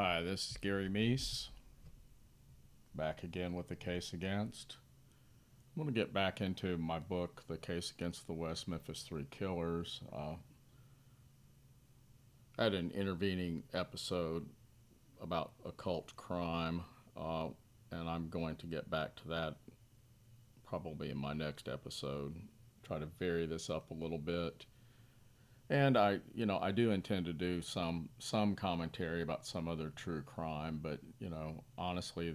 Hi, this is Gary Meese. Back again with the case against. I'm going to get back into my book, The Case Against the West Memphis Three Killers. Uh, I had an intervening episode about occult crime, uh, and I'm going to get back to that probably in my next episode. Try to vary this up a little bit. And I, you know, I do intend to do some some commentary about some other true crime, but you know, honestly,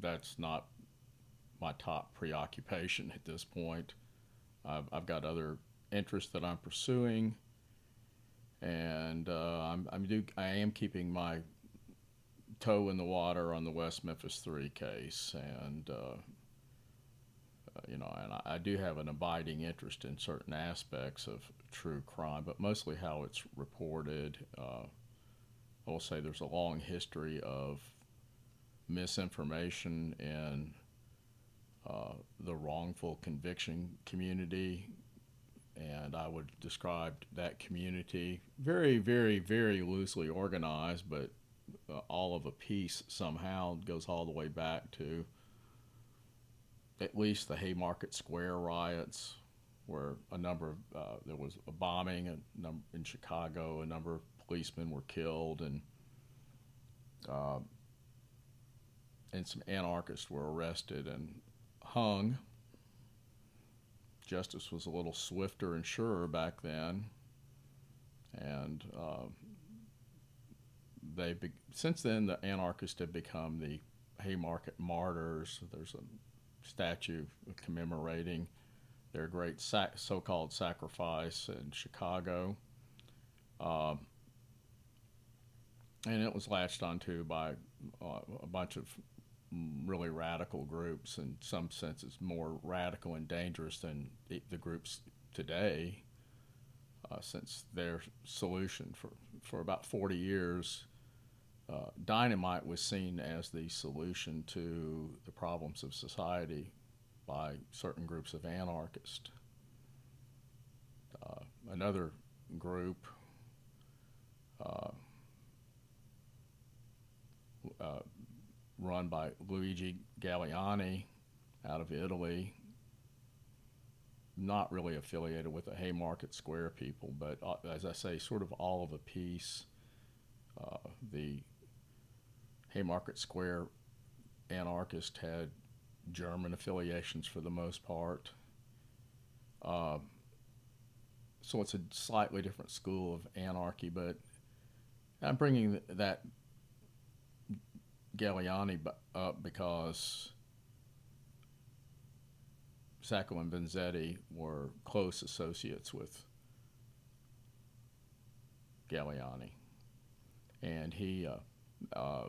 that's not my top preoccupation at this point. I've, I've got other interests that I'm pursuing, and uh, I'm, I'm do, I am keeping my toe in the water on the West Memphis Three case, and uh, uh, you know, and I, I, do have an abiding interest in certain aspects of true crime, but mostly how it's reported. Uh, I will say there's a long history of misinformation in uh, the wrongful conviction community, and I would describe that community very, very, very loosely organized, but uh, all of a piece somehow goes all the way back to at least the Haymarket Square riots, where a number of uh, there was a bombing a num- in Chicago, a number of policemen were killed, and uh, and some anarchists were arrested and hung. Justice was a little swifter and surer back then, and uh, they be- since then the anarchists have become the Haymarket martyrs. There's a statue commemorating their great sac- so-called sacrifice in Chicago. Uh, and it was latched onto by uh, a bunch of really radical groups, in some senses more radical and dangerous than the, the groups today, uh, since their solution for, for about 40 years uh, dynamite was seen as the solution to the problems of society by certain groups of anarchists. Uh, another group uh, uh, run by Luigi Galleani out of Italy, not really affiliated with the Haymarket Square people, but uh, as I say, sort of all of a piece. Uh, the Haymarket Square anarchist had German affiliations for the most part. Uh, so it's a slightly different school of anarchy, but I'm bringing that Galleani up because Sacco and Vanzetti were close associates with Galleani, and he uh, uh,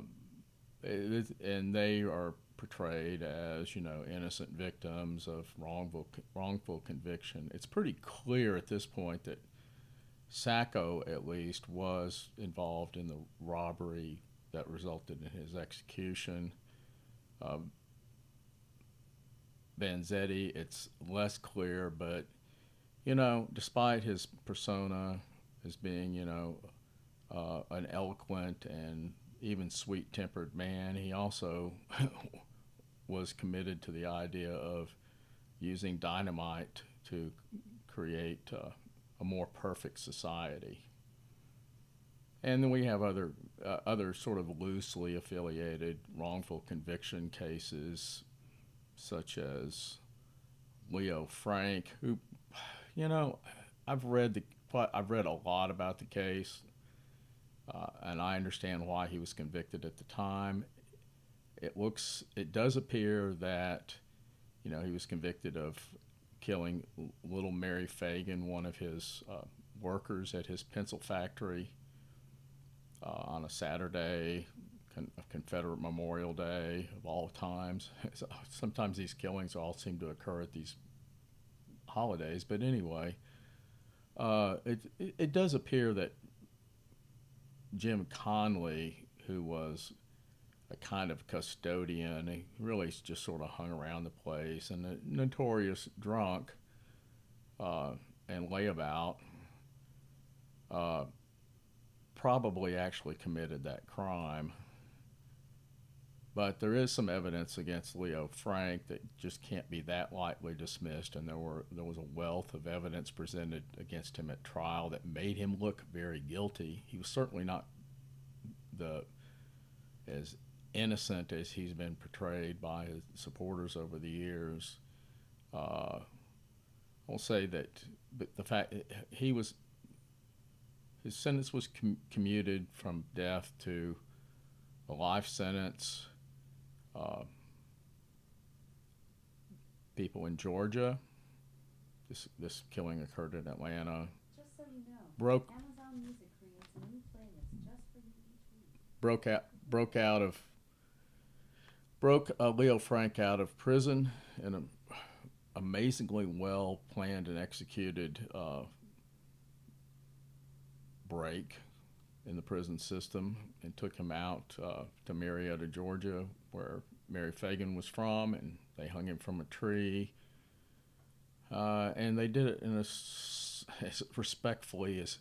and they are portrayed as you know innocent victims of wrongful wrongful conviction. It's pretty clear at this point that Sacco, at least, was involved in the robbery that resulted in his execution. Um, Vanzetti, it's less clear, but you know, despite his persona as being you know uh, an eloquent and even sweet tempered man, he also was committed to the idea of using dynamite to create uh, a more perfect society. And then we have other uh, other sort of loosely affiliated wrongful conviction cases, such as Leo Frank, who, you know, I've read the I've read a lot about the case. Uh, and I understand why he was convicted at the time. It looks, it does appear that, you know, he was convicted of killing little Mary Fagan, one of his uh, workers at his pencil factory, uh, on a Saturday, con- Confederate Memorial Day of all times. Sometimes these killings all seem to occur at these holidays, but anyway, uh, it, it, it does appear that Jim Conley, who was a kind of custodian, he really just sort of hung around the place, and a notorious drunk uh, and layabout. Uh, probably actually committed that crime. But there is some evidence against Leo Frank that just can't be that lightly dismissed, and there were there was a wealth of evidence presented against him at trial that made him look very guilty. He was certainly not the as innocent as he's been portrayed by his supporters over the years. Uh, I'll say that, but the fact he was his sentence was com- commuted from death to a life sentence. Uh, people in Georgia. This this killing occurred in Atlanta. Just so you know, Broke Amazon Music creates a new playlist just for you broke out broke out of broke uh, Leo Frank out of prison in an amazingly well planned and executed uh, break in the prison system and took him out uh, to Marietta, Georgia, where Mary Fagan was from, and they hung him from a tree. Uh, and they did it in a as respectfully as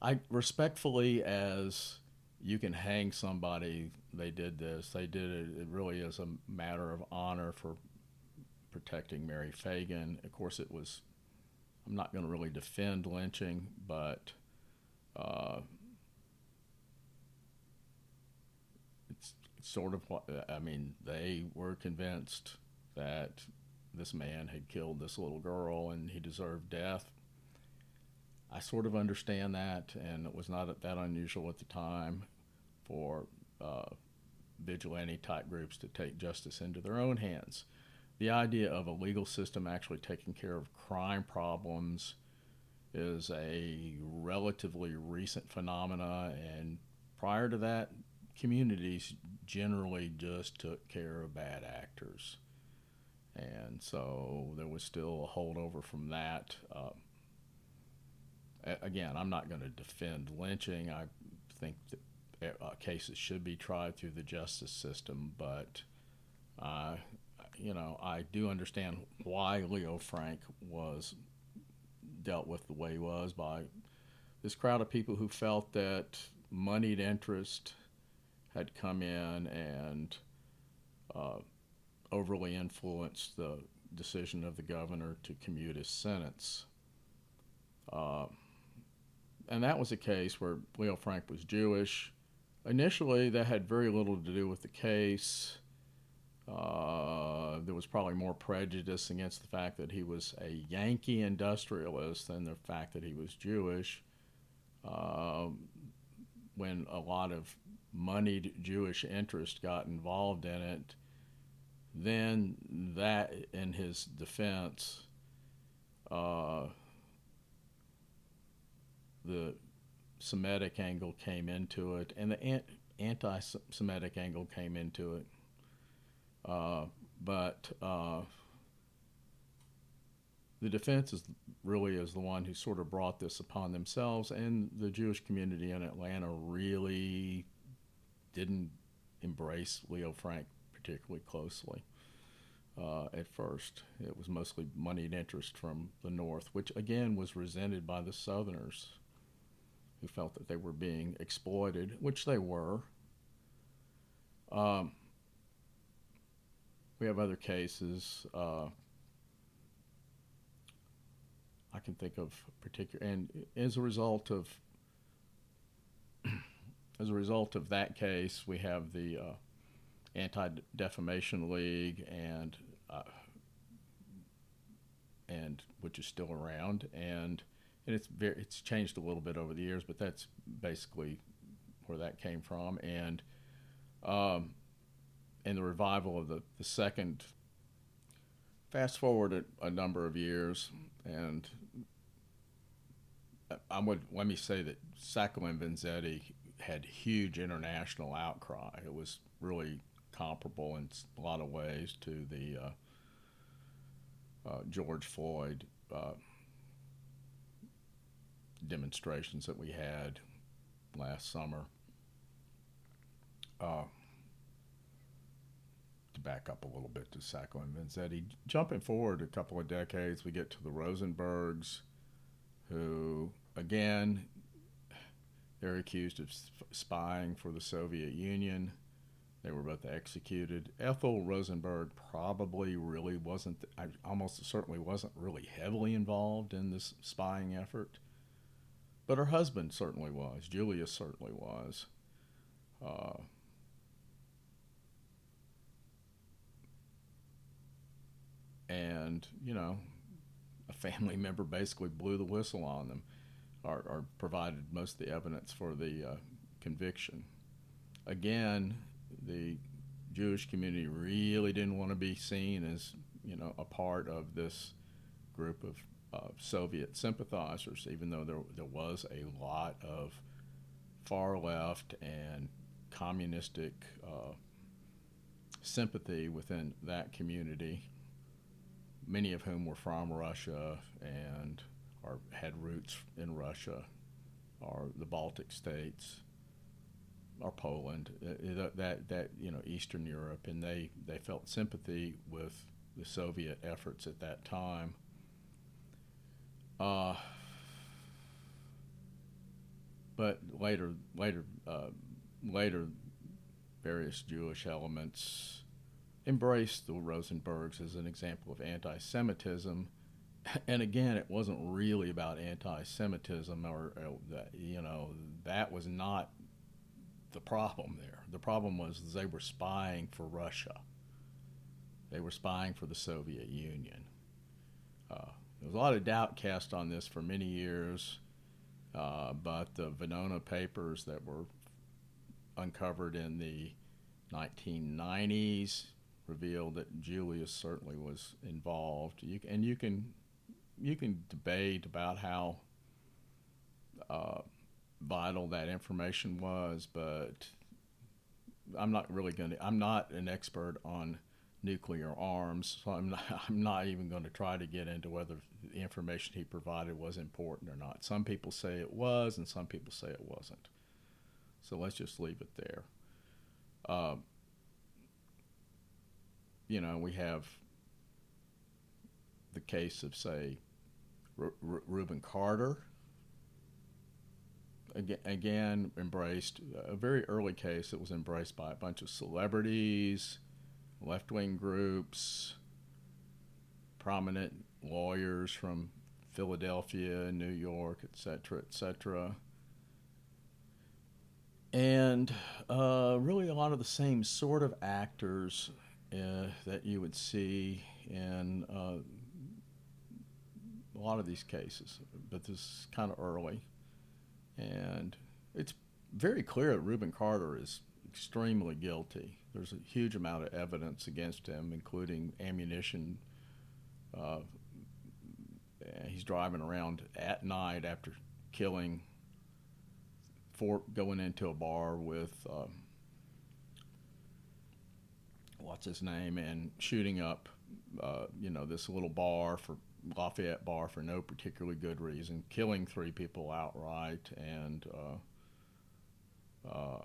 I respectfully as you can hang somebody. They did this. They did it. It really is a matter of honor for protecting Mary Fagan. Of course, it was. I'm not going to really defend lynching, but uh, it's, it's sort of what I mean. They were convinced that this man had killed this little girl and he deserved death. I sort of understand that, and it was not that unusual at the time for uh, vigilante type groups to take justice into their own hands. The idea of a legal system actually taking care of crime problems is a relatively recent phenomena, and prior to that, communities generally just took care of bad actors. And so there was still a holdover from that. Uh, again, I'm not going to defend lynching. I think that cases should be tried through the justice system, but uh, you know, I do understand why Leo Frank was dealt with the way he was by this crowd of people who felt that moneyed interest had come in and uh, overly influenced the decision of the governor to commute his sentence. Uh, and that was a case where Leo Frank was Jewish. Initially, that had very little to do with the case. Uh, there was probably more prejudice against the fact that he was a Yankee industrialist than the fact that he was Jewish. Uh, when a lot of moneyed Jewish interest got involved in it, then that, in his defense, uh, the Semitic angle came into it, and the anti-Semitic angle came into it. Uh, but uh, the defense is really is the one who sort of brought this upon themselves, and the Jewish community in Atlanta really didn't embrace Leo Frank particularly closely uh, at first. It was mostly moneyed interest from the North, which again was resented by the Southerners, who felt that they were being exploited, which they were. Um, we have other cases. Uh, I can think of particular, and as a result of as a result of that case, we have the uh, Anti Defamation League, and uh, and which is still around, and and it's very it's changed a little bit over the years, but that's basically where that came from, and um, and the revival of the, the second. Fast forward a, a number of years, and I would let me say that Sacco and Vanzetti had huge international outcry. It was really comparable in a lot of ways to the uh, uh, George Floyd uh, demonstrations that we had last summer. Uh, to back up a little bit to Sacco and Vanzetti, jumping forward a couple of decades, we get to the Rosenbergs, who again They're accused of spying for the Soviet Union. They were both executed. Ethel Rosenberg probably really wasn't, I almost certainly wasn't really heavily involved in this spying effort. But her husband certainly was. Julius certainly was. Uh, and, you know, a family member basically blew the whistle on them or, or provided most of the evidence for the uh, conviction. Again, the Jewish community really didn't want to be seen as, you know, a part of this group of uh, Soviet sympathizers, even though there, there was a lot of far left and communistic uh, sympathy within that community, many of whom were from Russia and or had roots in Russia or the Baltic states or Poland, uh, that that you know Eastern Europe, and they they felt sympathy with the Soviet efforts at that time. Uh, but later, later, uh, later, various Jewish elements embraced the Rosenbergs as an example of anti-Semitism. And again, it wasn't really about anti-Semitism, or, or that, you know, that was not the problem there. The problem was they were spying for Russia. They were spying for the Soviet Union. Uh, there was a lot of doubt cast on this for many years, uh, but the Venona papers that were uncovered in the 1990s revealed that Julius certainly was involved. You, and you can you can debate about how uh, vital that information was, but I'm not really going to. I'm not an expert on nuclear arms, so I'm not. I'm not even going to try to get into whether the information he provided was important or not. Some people say it was, and some people say it wasn't. So let's just leave it there. Uh, you know, we have the case of, say, R- R- Rubin Carter again embraced a very early case that was embraced by a bunch of celebrities, left wing groups, prominent lawyers from Philadelphia, New York, et cetera, et cetera. And uh, really a lot of the same sort of actors uh, that you would see in uh, a lot of these cases, but this is kind of early. And it's very clear that Rubin Carter is extremely guilty. There's a huge amount of evidence against him, including ammunition. Uh, he's driving around at night after killing for going into a bar with uh, what's his name and shooting up, uh, you know, this little bar for Lafayette Bar for no particularly good reason, killing three people outright, and uh,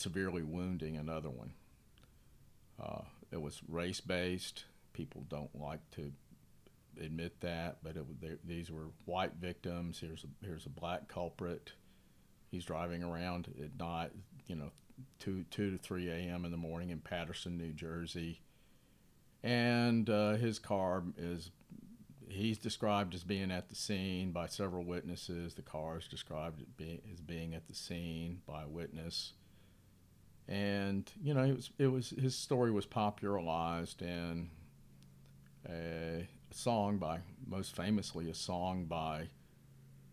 severely wounding another one. Uh, it was race based. People don't like to admit that, but it, these were white victims. Here's a, here's a black culprit. He's driving around at night, you know, two two to three a.m. in the morning in Paterson, New Jersey and uh, his car is he's described as being at the scene by several witnesses. The car is described as being at the scene by a witness. And you know, it was it was his story was popularized in a song by most famously a song by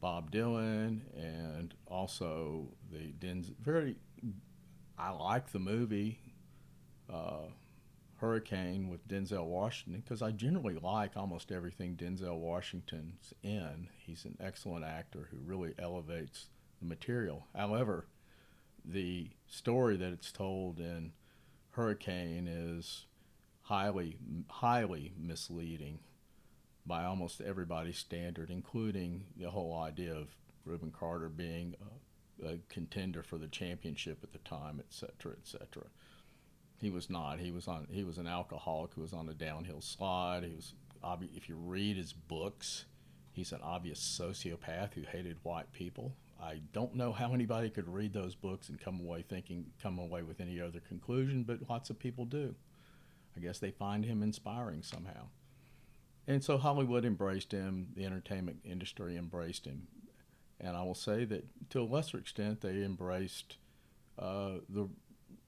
Bob Dylan and also the Denz very I like the movie. Uh, Hurricane with Denzel Washington because I generally like almost everything Denzel Washington's in. He's an excellent actor who really elevates the material. However, the story that it's told in Hurricane is highly, highly misleading by almost everybody's standard, including the whole idea of Rubin Carter being a, a contender for the championship at the time, et cetera, et cetera. He was not. He was on. He was an alcoholic who was on a downhill slide. He was. If you read his books, He's an obvious sociopath who hated white people. I don't know how anybody could read those books and come away thinking, come away with any other conclusion, but lots of people do. I guess they find him inspiring somehow. And so Hollywood embraced him, the entertainment industry embraced him. And I will say that to a lesser extent, they embraced uh, the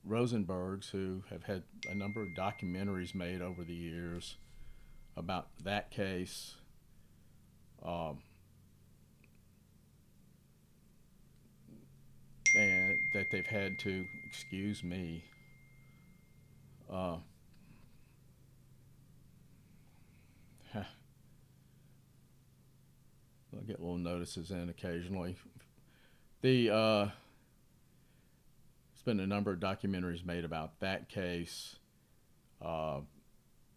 Rosenbergs, who have had a number of documentaries made over the years about that case. Um, and that they've had to, excuse me, uh, I'll get little notices in occasionally. The uh, there's been a number of documentaries made about that case, uh,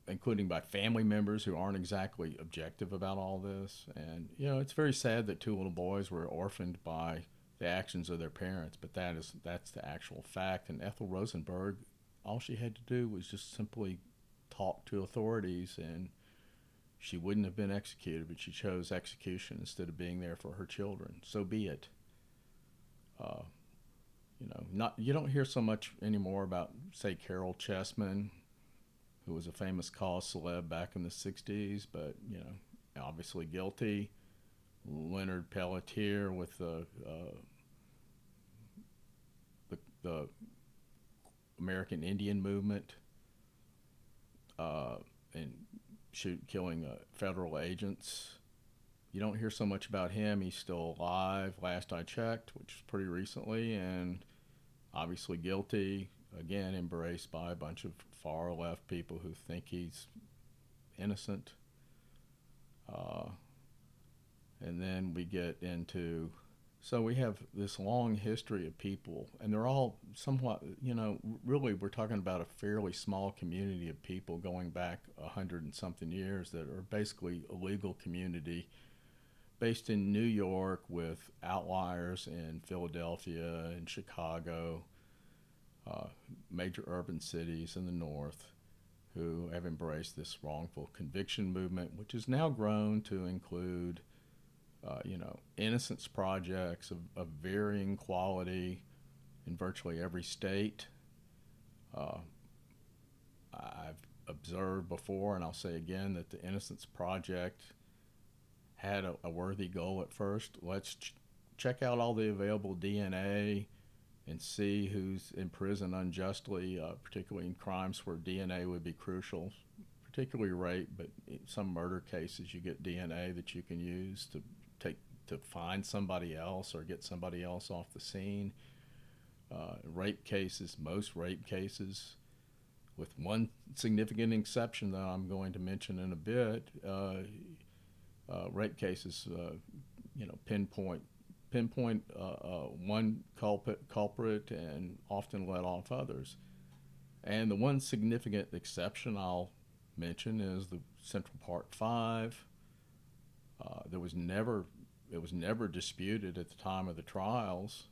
including by family members who aren't exactly objective about all this. And you know, it's very sad that two little boys were orphaned by the actions of their parents, but that is that's the actual fact. And Ethel Rosenberg, all she had to do was just simply talk to authorities and she wouldn't have been executed, but she chose execution instead of being there for her children. So be it. Uh, you know, not you don't hear so much anymore about, say, Caryl Chessman, who was a famous cause celeb back in the '60s, but you know, obviously guilty. Leonard Pelletier with the uh, the, American Indian movement, uh, and shoot killing uh, federal agents. You don't hear so much about him. He's still alive, last I checked, which is pretty recently, and obviously guilty. Again, embraced by a bunch of far left people who think he's innocent. Uh, and then we get into so we have this long history of people, and they're all somewhat, you know, really we're talking about a fairly small community of people going back a hundred and something years that are basically a legal community based in New York with outliers in Philadelphia and Chicago, uh, major urban cities in the north who have embraced this wrongful conviction movement, which has now grown to include uh, you know, innocence projects of, of, varying quality in virtually every state. Uh, I've observed before, and I'll say again, that the Innocence Project had a, a worthy goal at first. Let's ch- check out all the available DNA and see who's in prison unjustly, uh, particularly in crimes where DNA would be crucial, particularly rape, but in some murder cases you get DNA that you can use to to find somebody else or get somebody else off the scene. Uh, rape cases, most rape cases, with one significant exception that I'm going to mention in a bit, uh, uh, rape cases, uh, you know, pinpoint pinpoint uh, uh, one culprit, culprit and often let off others. And the one significant exception I'll mention is the Central Park Five. there was never it was never disputed at the time of the trials.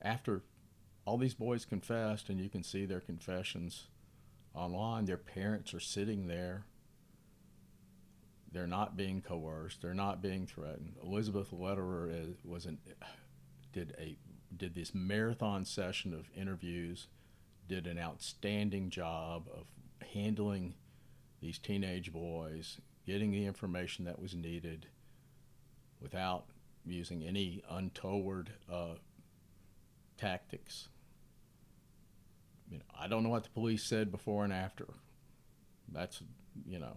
After all these boys confessed, and you can see their confessions online, their parents are sitting there. They're not being coerced. They're not being threatened. Elizabeth Lederer was an, did a did this marathon session of interviews, did an outstanding job of handling these teenage boys, getting the information that was needed without using any untoward uh, tactics. You know, I don't know what the police said before and after. That's you know,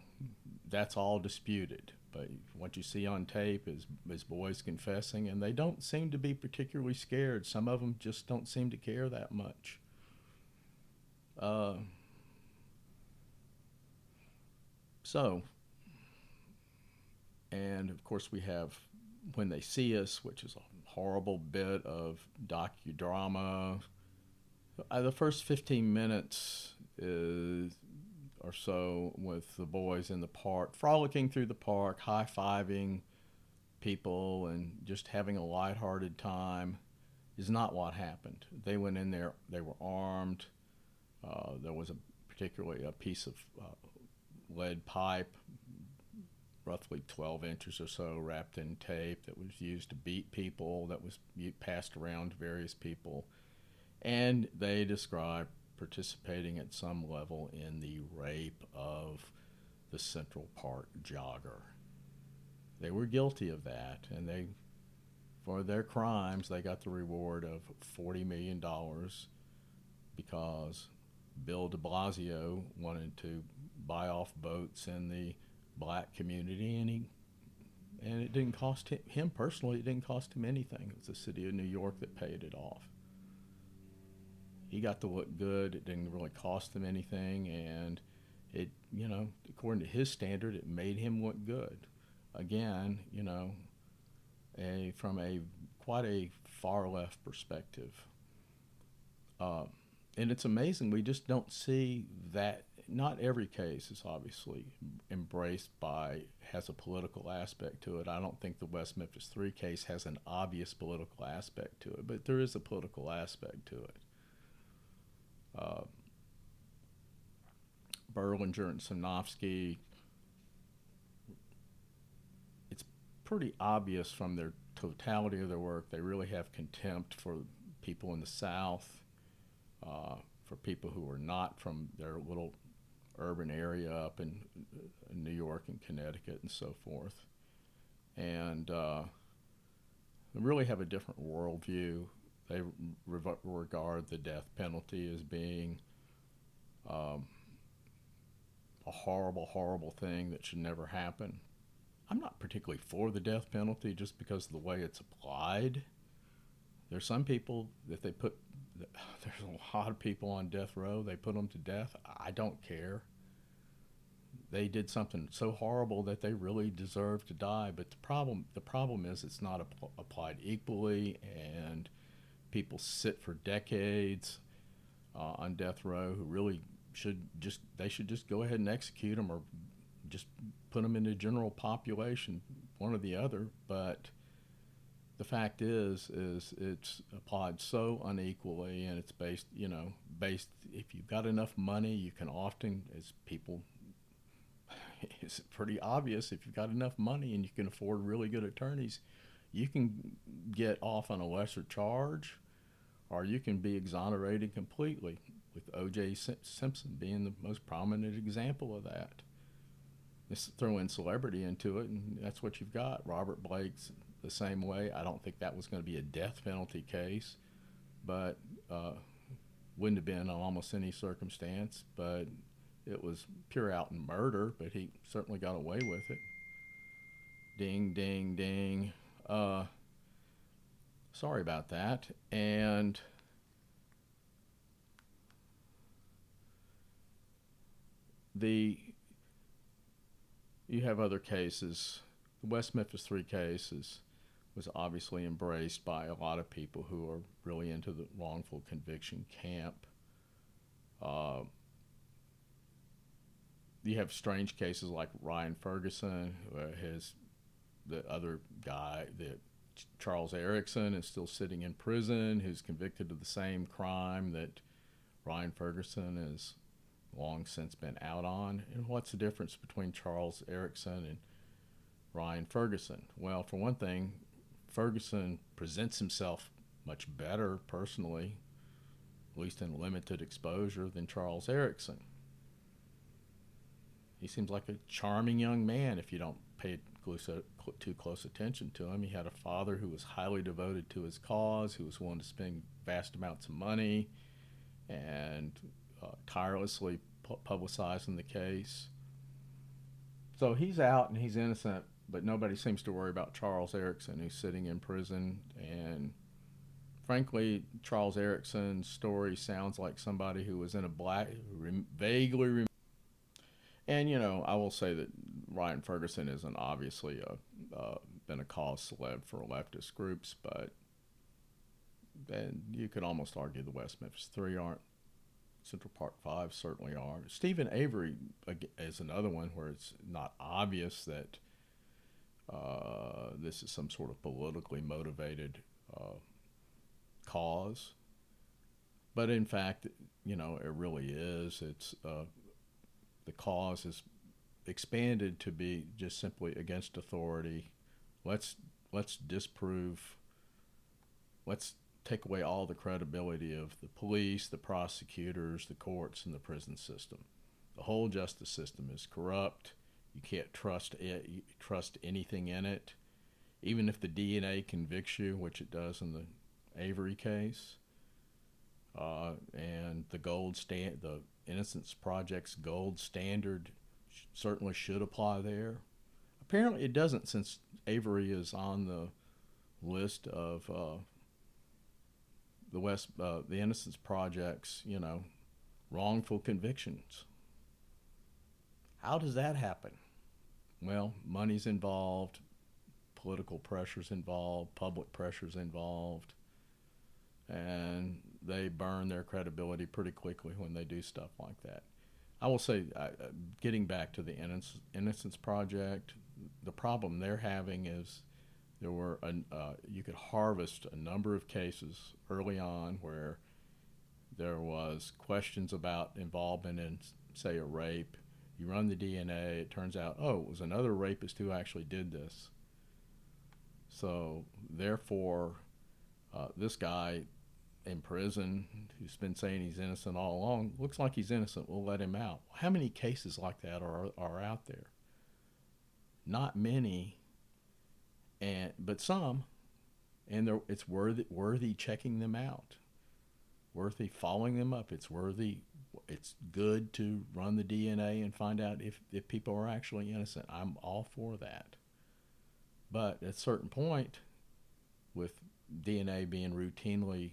that's all disputed. But what you see on tape is is boys confessing, and they don't seem to be particularly scared. Some of them just don't seem to care that much. Uh, so, and of course, we have when they see us, which is a horrible bit of docudrama. Uh, the first 15 minutes is or so with the boys in the park, frolicking through the park, high fiving people, and just having a lighthearted time is not what happened. They went in there, they were armed. Uh, there was a particularly a piece of uh, lead pipe roughly 12 inches or so wrapped in tape that was used to beat people, that was passed around to various people. And they described participating at some level in the rape of the Central Park jogger. They were guilty of that, and they, for their crimes, they got the reward of $40 million because Bill de Blasio wanted to buy off boats in the black community, and he and it didn't cost him, him personally. It didn't cost him anything. It was the city of New York that paid it off. He got to look good. It didn't really cost him anything, and it you know according to his standard, it made him look good. Again, you know, a from a quite a far left perspective. Uh, and it's amazing we just don't see that not every case is obviously embraced by has a political aspect to it. I don't think the West Memphis 3 case has an obvious political aspect to it, but there is a political aspect to it. Uh, Berlinger and Sinofsky, it's pretty obvious from their totality of their work, they really have contempt for people in the South uh, for people who are not from their little urban area up in, in New York and Connecticut and so forth. And uh, really have a different worldview. They re- regard the death penalty as being um, a horrible, horrible thing that should never happen. I'm not particularly for the death penalty just because of the way it's applied. There's some people that they put there's a lot of people on death row. They put them to death. I don't care. They did something so horrible that they really deserve to die. But the problem, the problem is, it's not apl- applied equally, and people sit for decades uh, on death row who really should just they should just go ahead and execute them or just put them in the general population, one or the other. But the fact is is it's applied so unequally and it's based you know based if you've got enough money you can often as people it's pretty obvious if you've got enough money and you can afford really good attorneys you can get off on a lesser charge or you can be exonerated completely with oj simpson being the most prominent example of that. Just throw in celebrity into it and that's what you've got robert blake's the same way. I don't think that was going to be a death penalty case, but uh, wouldn't have been on almost any circumstance. But it was pure out and murder, but he certainly got away with it. Ding, ding, ding. Uh, sorry about that. And the you have other cases. The West Memphis Three cases. Was obviously embraced by a lot of people who are really into the wrongful conviction camp. Uh, you have strange cases like Ryan Ferguson, his the other guy that Charles Erickson is still sitting in prison, who's convicted of the same crime that Ryan Ferguson has long since been out on. And what's the difference between Charles Erickson and Ryan Ferguson? Well, for one thing, Ferguson presents himself much better personally, at least in limited exposure, than Charles Erickson. He seems like a charming young man if you don't pay close, too close attention to him. He had a father who was highly devoted to his cause, who was willing to spend vast amounts of money and uh, tirelessly pu- publicizing the case. So he's out and he's innocent, but nobody seems to worry about Charles Erickson, who's sitting in prison. And frankly, Charles Erickson's story sounds like somebody who was in a black, vaguely. Rem- and you know, I will say that Ryan Ferguson isn't obviously a, been a cause celeb for leftist groups, but and you could almost argue the West Memphis Three aren't. Central Park Five certainly are. Steven Avery is another one where it's not obvious that uh, this is some sort of politically motivated uh, cause. But in fact, you know, it really is. It's uh, the cause is expanded to be just simply against authority. Let's let's disprove. Let's take away all the credibility of the police, the prosecutors, the courts, and the prison system. The whole justice system is corrupt. You can't trust it, trust anything in it, even if the DNA convicts you, which it does in the Avery case. Uh, and the gold stand, the Innocence Project's gold standard sh- certainly should apply there. Apparently, it doesn't, since Avery is on the list of uh, the West, uh, the Innocence Project's, you know, wrongful convictions. How does that happen? Well, money's involved, political pressures involved, public pressures involved, and they burn their credibility pretty quickly when they do stuff like that. I will say, uh, getting back to the Innocence Project, the problem they're having is there were uh, you could harvest a number of cases early on where there was questions about involvement in, say, a rape. You run the DNA, it turns out, oh, it was another rapist who actually did this. So, therefore, uh, this guy in prison who's been saying he's innocent all along looks like he's innocent. We'll let him out. How many cases like that are are out there? Not many, and but some, and it's worthy worthy checking them out, worthy following them up. It's worthy. It's good to run the DNA and find out if if people are actually innocent. I'm all for that. But at a certain point, with DNA being routinely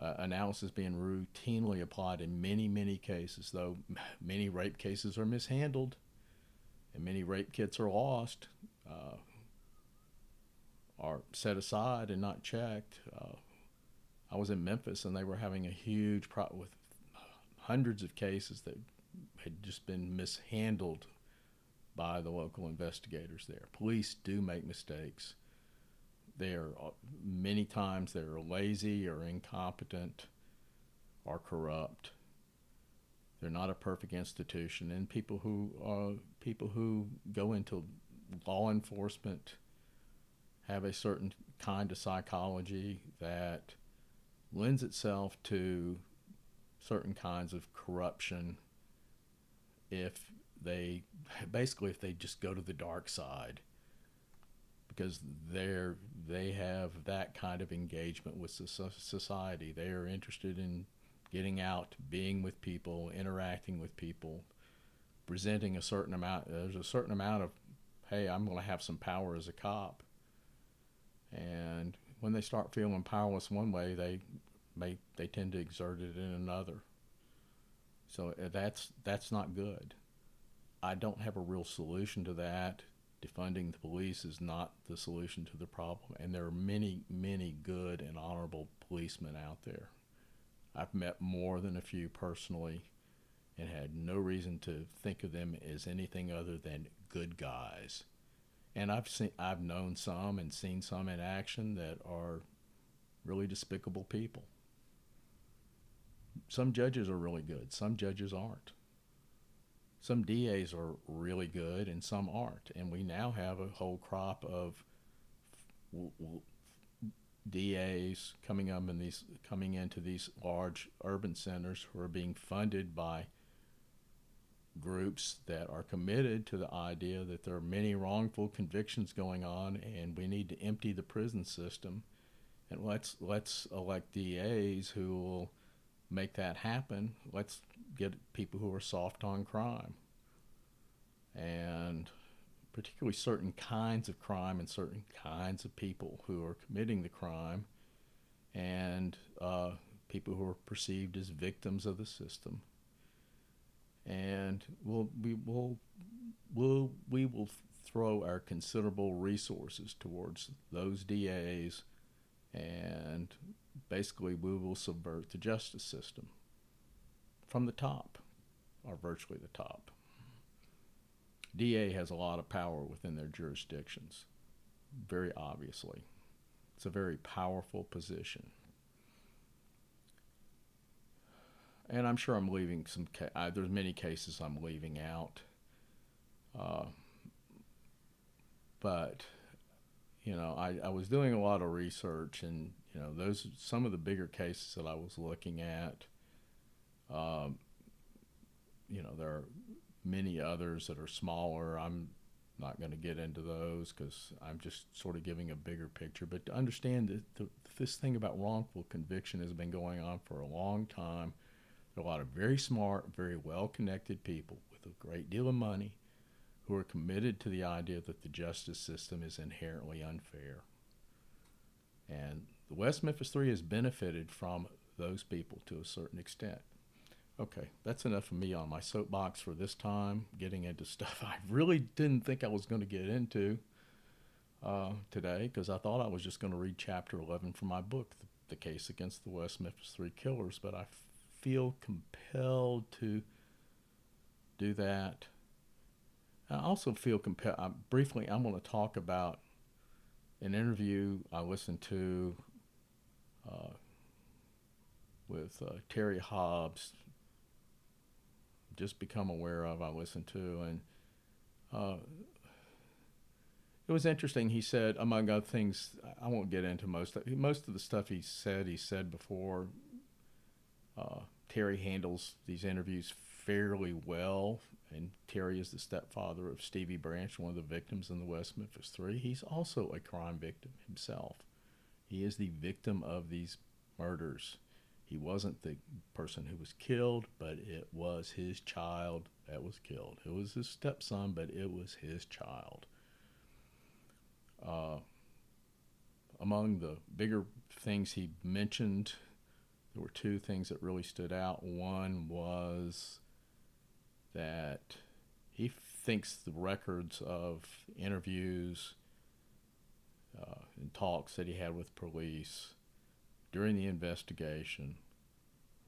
uh, analysis being routinely applied in many, many cases, though many rape cases are mishandled and many rape kits are lost, uh, are set aside and not checked. Uh, I was in Memphis and they were having a huge problem with hundreds of cases that had just been mishandled by the local investigators there. Police do make mistakes. They are uh, many times they're lazy or incompetent or corrupt. They're not a perfect institution, and people who uh, people who go into law enforcement have a certain kind of psychology that lends itself to certain kinds of corruption if they basically if they just go to the dark side because they're they have that kind of engagement with society. They are interested in getting out, being with people, interacting with people, presenting a certain amount. There's a certain amount of, hey, I'm going to have some power as a cop. And when they start feeling powerless one way, they may they tend to exert it in another. So uh, that's that's not good. I don't have a real solution to that defunding the police is not the solution to the problem. And there are many, many good and honorable policemen out there. I've met more than a few personally and had no reason to think of them as anything other than good guys. And I've seen I've known some and seen some in action that are really despicable people. Some judges are really good, some judges aren't. Some DAs are really good and some aren't. And we now have a whole crop of w- w- DAs coming up in these coming into these large urban centers who are being funded by groups that are committed to the idea that there are many wrongful convictions going on and we need to empty the prison system. And let's let's elect DAs who will make that happen. Let's get people who are soft on crime. And particularly certain kinds of crime and certain kinds of people who are committing the crime and uh, people who are perceived as victims of the system. And we'll, we will we'll, we will throw our considerable resources towards those DAs and basically we will subvert the justice system from the top, or virtually the top. DA has a lot of power within their jurisdictions, very obviously. It's a very powerful position. And I'm sure I'm leaving some. Ca- uh, there's many cases I'm leaving out. Uh, but you know, I, I was doing a lot of research, and you know, those some of the bigger cases that I was looking at. Um, you know, there are many others that are smaller. I'm not going to get into those because I'm just sort of giving a bigger picture. But to understand that the, this thing about wrongful conviction has been going on for a long time. There are a lot of very smart, very well connected people with a great deal of money who are committed to the idea that the justice system is inherently unfair. And the West Memphis Three has benefited from those people to a certain extent. Okay, that's enough of me on my soapbox for this time, getting into stuff I really didn't think I was going to get into uh, today because I thought I was just going to read chapter 11 from my book, the, the, Case Against the West Memphis Three Killers, but I feel compelled to do that. I also feel compelled, briefly, I'm going to talk about an interview I listened to uh, with uh, Terry Hobbs just become aware of, I listened to, and uh, it was interesting. He said, among other things, I won't get into most of, most of the stuff he said. He said before. Uh, Terry handles these interviews fairly well, and Terry is the stepfather of Stevie Branch, one of the victims in the West Memphis Three. He's also a crime victim himself. He is the victim of these murders. He wasn't the person who was killed, but it was his child that was killed. It was his stepson, but it was his child. Uh, among the bigger things he mentioned, there were two things that really stood out. One was that he thinks the records of interviews uh, and talks that he had with police during the investigation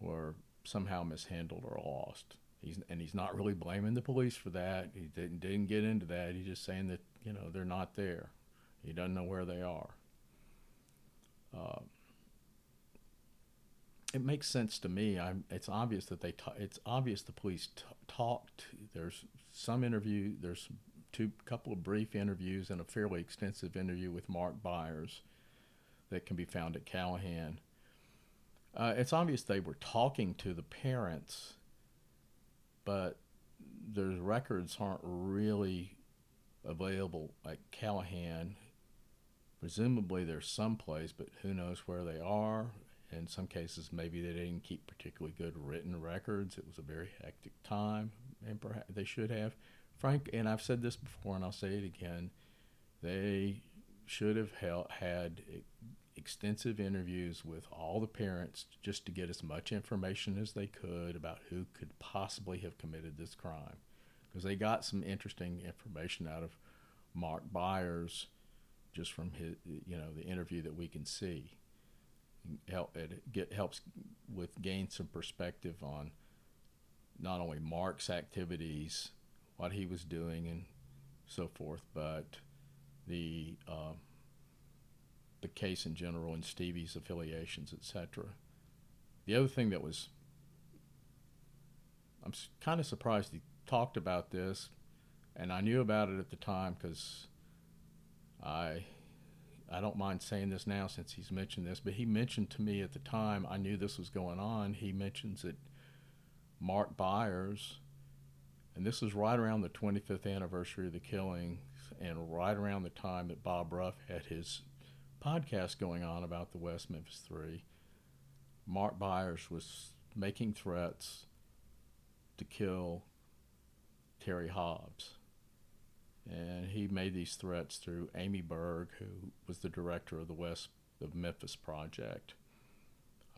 were somehow mishandled or lost. He's, and he's not really blaming the police for that. He didn't, didn't get into that. He's just saying that, you know, they're not there. He doesn't know where they are. Uh, it makes sense to me. I'm, it's obvious that they. It's obvious the police t- talked. There's some interview. There's two couple of brief interviews and a fairly extensive interview with Mark Byers that can be found at Callahan. Uh, it's obvious they were talking to the parents, but their records aren't really available at Callahan. Presumably, they're someplace, but who knows where they are. In some cases, maybe they didn't keep particularly good written records. It was a very hectic time, and perhaps they should have. Frank, and I've said this before, and I'll say it again. They should have held, had extensive interviews with all the parents just to get as much information as they could about who could possibly have committed this crime. Because they got some interesting information out of Mark Byers just from his, you know, the interview that we can see. Help, it get, helps with gain some perspective on not only Mark's activities, what he was doing, and so forth, but the uh, the case in general and Stevie's affiliations, etc. The other thing that was, I'm kind of surprised he talked about this, and I knew about it at the time because I, I don't mind saying this now since he's mentioned this, but he mentioned to me at the time I knew this was going on. He mentions that Mark Byers, and this was right around the 25th anniversary of the killing, and right around the time that Bob Ruff had his podcast going on about the West Memphis Three, Mark Byers was making threats to kill Terry Hobbs. And he made these threats through Amy Berg, who was the director of the West of Memphis Project.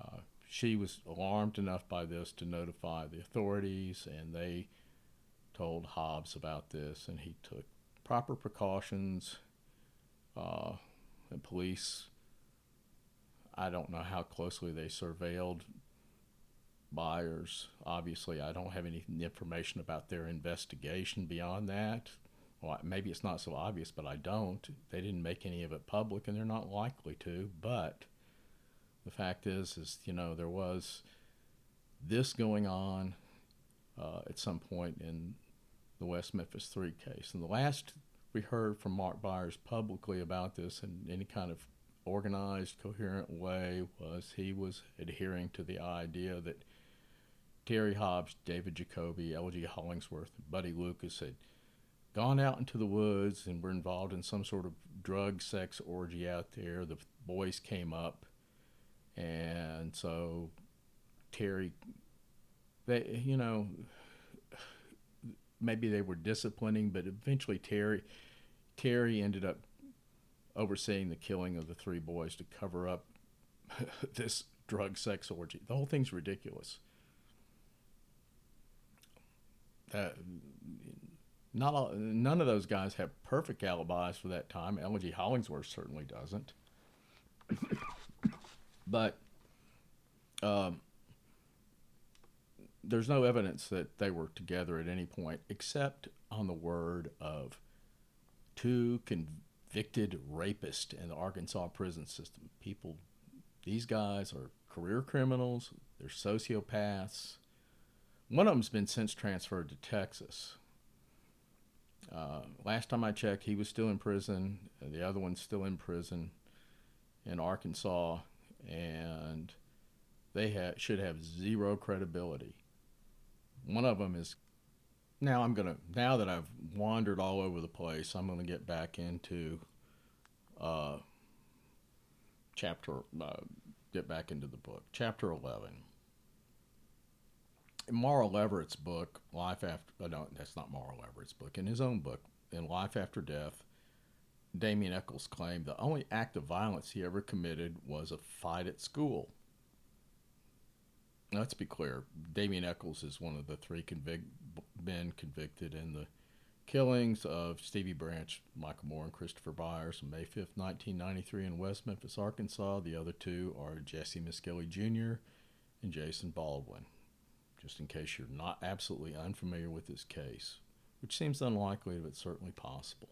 Uh, she was alarmed enough by this to notify the authorities, and they told Hobbs about this, and he took proper precautions. Uh, the police, I don't know how closely they surveilled Byers. Obviously, I don't have any information about their investigation beyond that. Well, maybe it's not so obvious, but I don't. They didn't make any of it public, and they're not likely to. But the fact is, is you know, there was this going on uh, at some point in the West Memphis 3 case. And the last we heard from Mark Byers publicly about this in any kind of organized, coherent way was he was adhering to the idea that Terry Hobbs, David Jacoby, L.G. Hollingsworth, Buddy Lucas had gone out into the woods and were involved in some sort of drug sex orgy out there. The boys came up, and so Terry, they, you know, maybe they were disciplining, but eventually Terry, Terry ended up overseeing the killing of the three boys to cover up this drug sex orgy. The whole thing's ridiculous. That not all, none of those guys have perfect alibis for that time. L.G. Hollingsworth certainly doesn't. but um, there's no evidence that they were together at any point, except on the word of two convicted rapists in the Arkansas prison system. People, these guys are career criminals. They're sociopaths. One of them's been since transferred to Texas uh, last time I checked, he was still in prison. The other one's still in prison in Arkansas, and they ha- should have zero credibility. One of them is now I'm gonna now that I've wandered all over the place, I'm gonna get back into uh, chapter uh, get back into the book, chapter eleven. Mara Leveritt's book, Life After, uh, no, that's not Mara Leveritt's book. In his own book, in Life After Death, Damien Echols claimed the only act of violence he ever committed was a fight at school. Let's be clear. Damien Echols is one of the three men convicted in the killings of Stevie Branch, Michael Moore, and Christopher Byers on May 5th, 1993, in West Memphis, Arkansas. The other two are Jesse Misskelley Jr. and Jason Baldwin just in case you're not absolutely unfamiliar with this case, which seems unlikely, but certainly possible.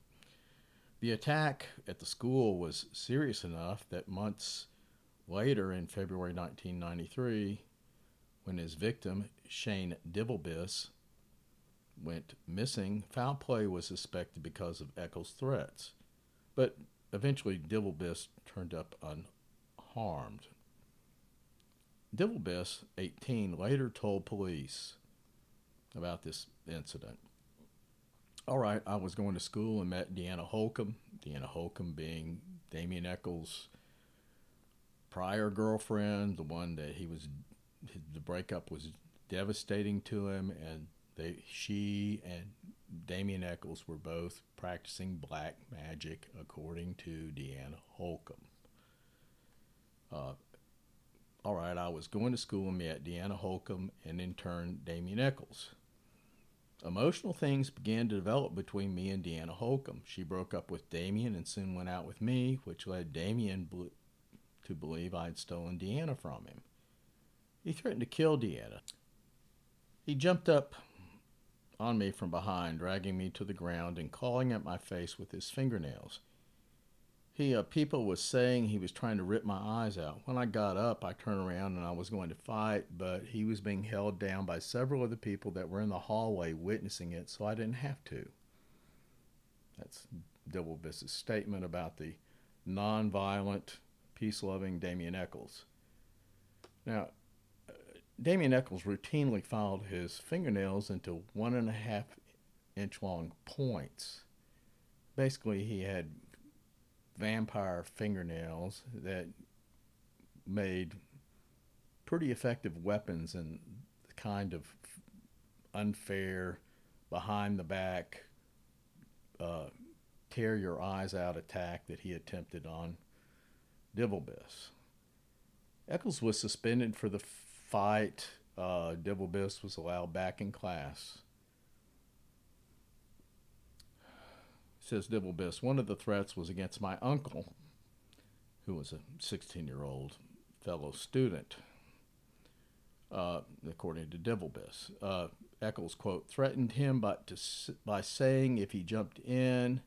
The attack at the school was serious enough that months later, in February 1993, when his victim, Shane Divelbiss, went missing, foul play was suspected because of Echols' threats. But eventually, Divelbiss turned up unharmed. Divelbiss, 18, later told police about this incident. All right, I was going to school and met Deanna Holcomb. Deanna Holcomb being Damien Echols' prior girlfriend, the one that he was, the breakup was devastating to him, and they, she and Damien Echols were both practicing black magic, according to Deanna Holcomb. Uh, all right, I was going to school and met Deanna Holcomb and in turn Damien Echols. Emotional things began to develop between me and Deanna Holcomb. She broke up with Damien and soon went out with me, which led Damien to believe I had stolen Deanna from him. He threatened to kill Deanna. He jumped up on me from behind, dragging me to the ground and clawing at my face with his fingernails. He, uh, people was saying he was trying to rip my eyes out. When I got up, I turned around and I was going to fight, but he was being held down by several of the people that were in the hallway witnessing it, so I didn't have to. That's Divelbiss's statement about the nonviolent, peace-loving Damien Echols. Now, uh, Damien Echols routinely filed his fingernails into one and a half inch long points. Basically, he had vampire fingernails that made pretty effective weapons and the kind of unfair behind the back uh, tear your eyes out attack that he attempted on Divelbiss. Echols was suspended for the fight. Uh, Divelbiss was allowed back in class. Says Divelbiss, one of the threats was against my uncle, who was a 16 year old fellow student, uh, according to Divelbiss. Uh, Echols, quote, threatened him by, to, by saying if he jumped in,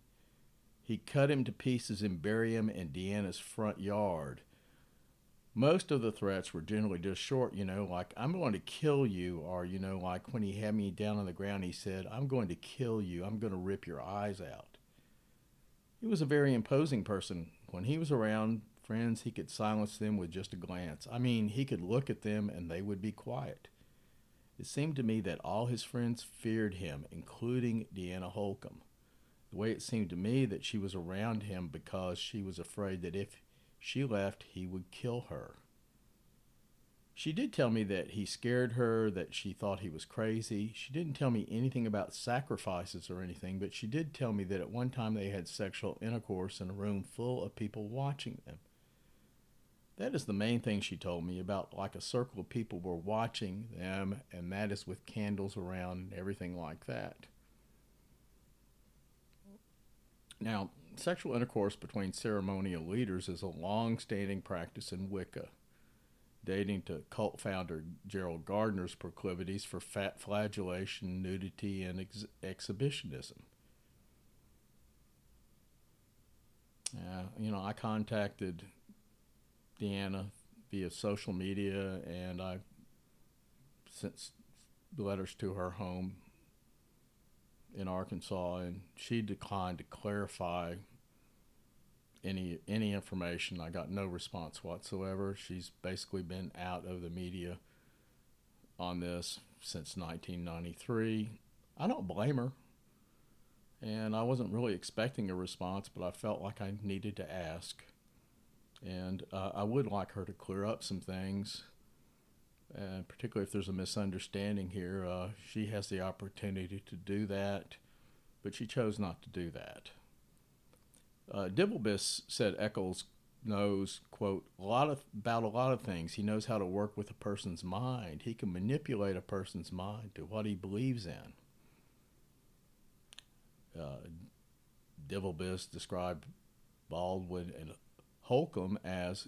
he'd cut him to pieces and bury him in Deanna's front yard. most of the threats were generally just short, you know, like, I'm going to kill you, or, you know, like when he had me down on the ground, he said, I'm going to kill you, I'm going to rip your eyes out. He was a very imposing person. When he was around friends, he could silence them with just a glance. I mean, he could look at them and they would be quiet. It seemed to me that all his friends feared him, including Deanna Holcomb. The way it seemed to me that she was around him because she was afraid that if she left, he would kill her. She did tell me that he scared her, that she thought he was crazy. She didn't tell me anything about sacrifices or anything, but she did tell me that at one time they had sexual intercourse in a room full of people watching them. That is the main thing she told me about, like a circle of people were watching them, and that is with candles around and everything like that. Now, sexual intercourse between ceremonial leaders is a long standing practice in Wicca, dating to cult founder Gerald Gardner's proclivities for fat flagellation, nudity, and ex- exhibitionism. Uh, you know, I contacted Deanna via social media and I sent letters to her home in Arkansas, and she declined to clarify any any information. I got no response whatsoever. She's basically been out of the media on this since 1993. I don't blame her, and I wasn't really expecting a response, but I felt like I needed to ask, and uh, I would like her to clear up some things and particularly if there's a misunderstanding here, uh, she has the opportunity to do that, but she chose not to do that. Uh, Divelbiss said Echols knows, quote, a lot of, about a lot of things. He knows how to work with a person's mind. He can manipulate a person's mind to what he believes in. Uh, Divelbiss described Baldwin and Holcomb as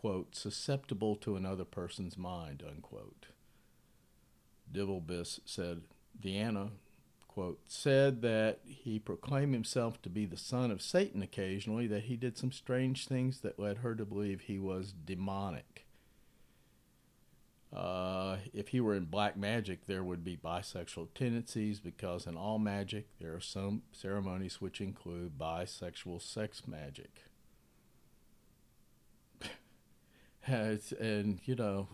quote, susceptible to another person's mind, unquote. Divelbiss said, Deanna, quote, said that he proclaimed himself to be the son of Satan occasionally, that he did some strange things that led her to believe he was demonic. Uh, if he were in black magic, there would be bisexual tendencies because in all magic there are some ceremonies which include bisexual sex magic. and you know,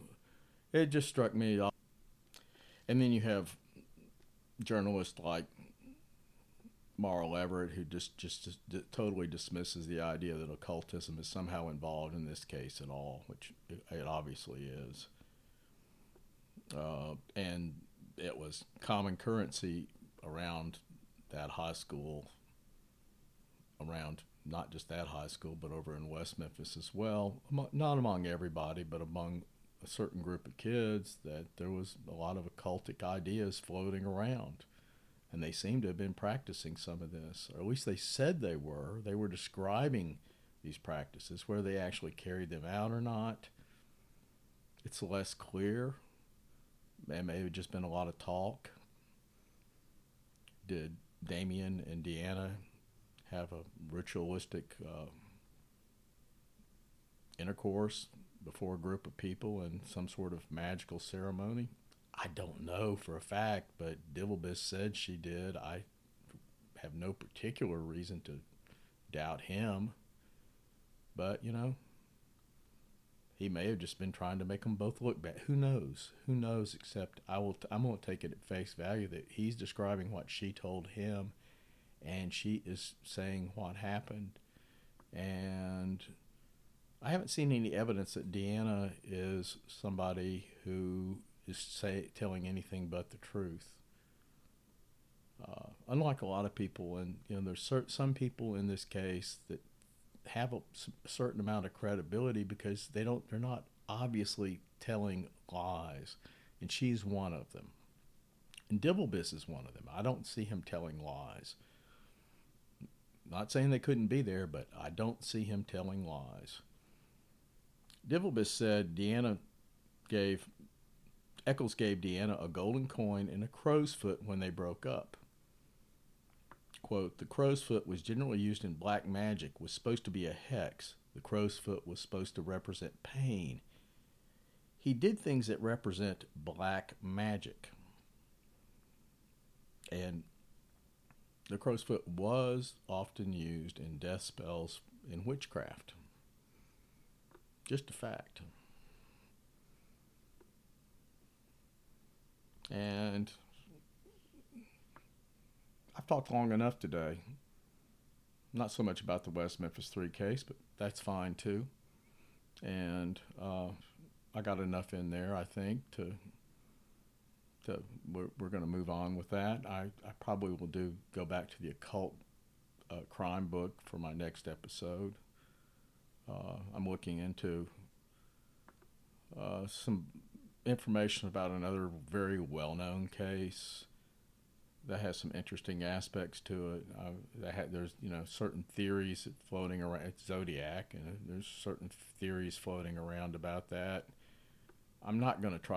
it just struck me. And then you have journalists like Mara Leveritt, who just, just just totally dismisses the idea that occultism is somehow involved in this case at all, which it obviously is. Uh, and it was common currency around that high school, around not just that high school, but over in West Memphis as well. Not among everybody, but among a certain group of kids, that there was a lot of occultic ideas floating around. And they seem to have been practicing some of this, or at least they said they were. They were describing these practices. Where they actually carried them out or not, it's less clear. It may have just been a lot of talk. Did Damien and Deanna have a ritualistic uh, intercourse before a group of people in some sort of magical ceremony. I don't know for a fact, but Divelbiss said she did. I have no particular reason to doubt him. But, you know, he may have just been trying to make them both look bad. Who knows? Who knows? Except I will. T- I'm going to take it at face value that he's describing what she told him, and she is saying what happened. And I haven't seen any evidence that Deanna is somebody who is say, telling anything but the truth. Uh, unlike a lot of people, and you know, there's cert- some people in this case that have a, a certain amount of credibility because they don't, they're not obviously telling lies, and she's one of them. And Divelbiss is one of them. I don't see him telling lies. Not saying they couldn't be there, but I don't see him telling lies. Divelbiss said Deanna gave Echols gave Deanna a golden coin and a crow's foot when they broke up. Quote, the crow's foot was generally used in black magic, was supposed to be a hex, the crow's foot was supposed to represent pain. He did things that represent black magic. And the crow's foot was often used in death spells in witchcraft. Just a fact. And I've talked long enough today. Not so much about the West Memphis 3 case, but that's fine too. And uh, I got enough in there, I think, to to we're, we're going to move on with that. I, I probably will do go back to the occult uh, crime book for my next episode. Uh, I'm looking into uh, some information about another very well-known case that has some interesting aspects to it. Uh, that had, there's you know certain theories floating around. It's Zodiac, and there's certain theories floating around about that. I'm not going to try